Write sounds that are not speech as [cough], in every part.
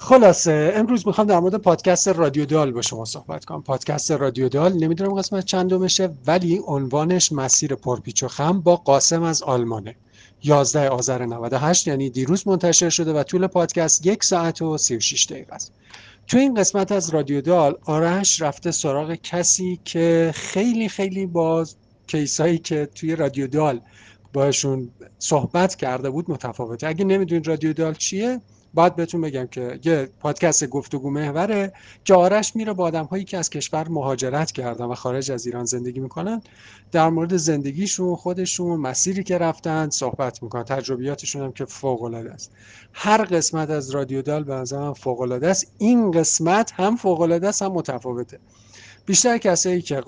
خلاصه امروز می‌خوام در مورد پادکست رادیو دال با شما صحبت کنم. پادکست رادیو دال نمی‌دونم قسمت چندمشه ولی عنوانش مسیر پرپیچ و خم با قاسم از آلمانه. 11 آذر 98 یعنی دیروز منتشر شده و طول پادکست یک ساعت و 36 دقیقه است. تو این قسمت از رادیو دال آرش رفته سراغ کسی که خیلی خیلی باز کیسایی که توی رادیو دال باشون صحبت کرده بود متفاوته. اگه نمی‌دونید رادیو دال چیه باید بهتون بگم که یه پادکست گفتگو محوره. که آرش میره با آدم هایی که از کشور مهاجرت کردن و خارج از ایران زندگی می‌کنن. در مورد زندگیشون خودشون مسیری که رفتن صحبت می‌کنن. تجربیاتشون هم که فوق العاده است. هر قسمت از رادیو دال به نظرم فوق العاده است. این قسمت هم فوق العاده است هم متفاوته. بیشتر کسایی که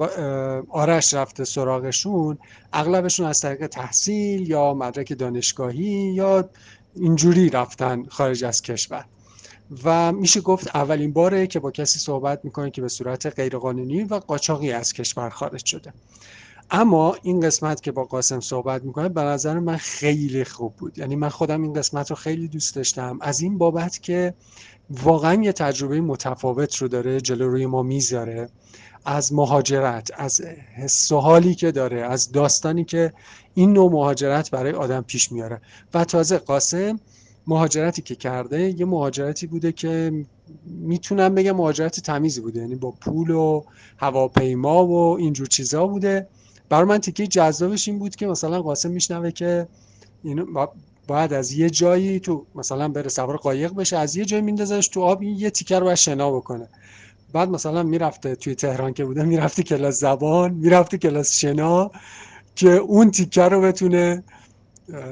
آرش رفته سراغشون اغلبشون از طریق تحصیل یا مدرک دانشگاهی یا اینجوری رفتن خارج از کشور. و میشه گفت اولین باره که با کسی صحبت می‌کنه که به صورت غیرقانونی و قاچاقی از کشور خارج شده. اما این قسمت که با قاسم صحبت می‌کنه به نظر من خیلی خوب بود. یعنی من خودم این قسمت رو خیلی دوست داشتم. از این بابت که واقعا یه تجربه متفاوت رو داره جلو روی ما می‌ذاره از مهاجرت از حس حالی که داره از داستانی که این نوع مهاجرت برای آدم پیش میاره. و تازه قاسم مهاجرتی که کرده یه مهاجرتی بوده که می‌تونم بگم مهاجرت تمیزی بوده. یعنی با پول و هواپیما و اینجور چیزا بوده. برای من تیکه جذابش این بود که مثلا قاسم میشنوه که باید از یه جایی تو مثلا بره سوار قایق بشه از یه جایی میندازش تو آب یه تیکه رو شنا بکنه. بعد مثلا می‌رفته توی تهران که بوده می‌رفته کلاس زبان می‌رفته کلاس شنا که اون تیکه رو بتونه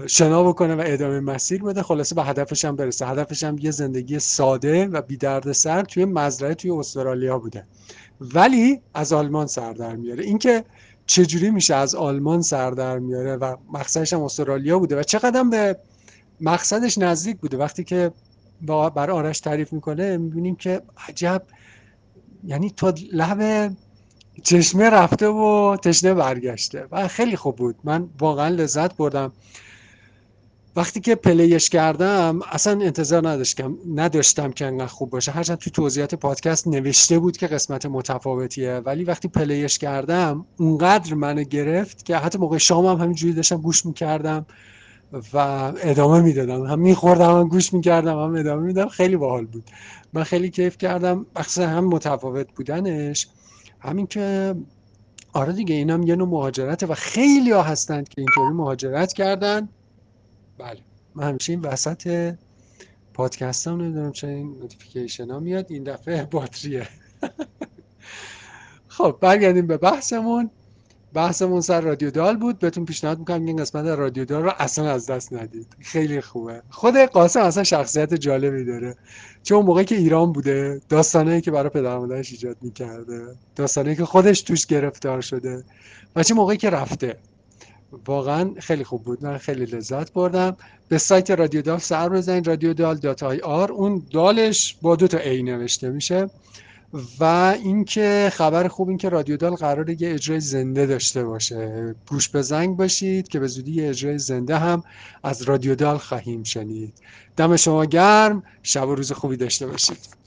شنا بکنه و ادامه مسیر بده. خلاصه به هدفش هم برسه. هدفش هم یه زندگی ساده و بی درد سر توی مزرعه توی استرالیا بوده. ولی از آلمان سر در میاره. اینکه چجوری میشه از آلمان سر در میاره و مقصدش هم استرالیا بوده و چقدر به مقصدش نزدیک بوده. وقتی که برای آرش تعریف می‌کنه می‌بینیم که عجب یعنی تا لب چشمه رفته و تشنه برگشته و خیلی خوب بود. من واقعا لذت بردم. وقتی که پلیش کردم اصلا انتظار نداشتم نداشتم که انقدر خوب باشه. هرچند تو توضیحات پادکست نوشته بود که قسمت متفاوتیه ولی وقتی پلیش کردم اونقدر منو گرفت که حتی موقع شام هم همینجوری داشتم گوش می‌کردم. و ادامه می‌دادم. هم میخوردم هم گوش می‌کردم هم ادامه می‌دادم. خیلی باحال بود. من خیلی کیف کردم. مخصوصا هم متفاوت بودنش همین که آره دیگه اینم یه نوع مهاجرته و خیلی ها هستند که اینطوری مهاجرت کردن. بله. من همیشه این وسط پادکست هم نمی‌دونم چه این نوتیفیکیشن ها میاد. این دفعه باتریه. [laughs] خب برگردیم به بحثمون. بحثمون سر رادیو دال بود. بهتون پیشنهاد می‌کنم این قسمت رادیو دال رو اصلا از دست ندید. خیلی خوبه. خود قاسم اصلا شخصیت جالبی داره. چون موقعی که ایران بوده داستانهایی که برای پدر مادرش ایجاد می‌کرده داستانهایی که خودش توش گرفتار شده و چه موقعی که رفته. واقعا خیلی خوب بود. من خیلی لذت بردم. به سایت رادیو دال سر بزنید. رادیو دال dot IR. اون دالش با دو تا A نوشته میشه. و اینکه خبر خوب این که رادیو دال قراره یه اجرای زنده داشته باشه. گوش به زنگ باشید که به زودی یه اجرای زنده هم از رادیو دال خواهیم شنید. دم شما گرم. شب و روز خوبی داشته باشید.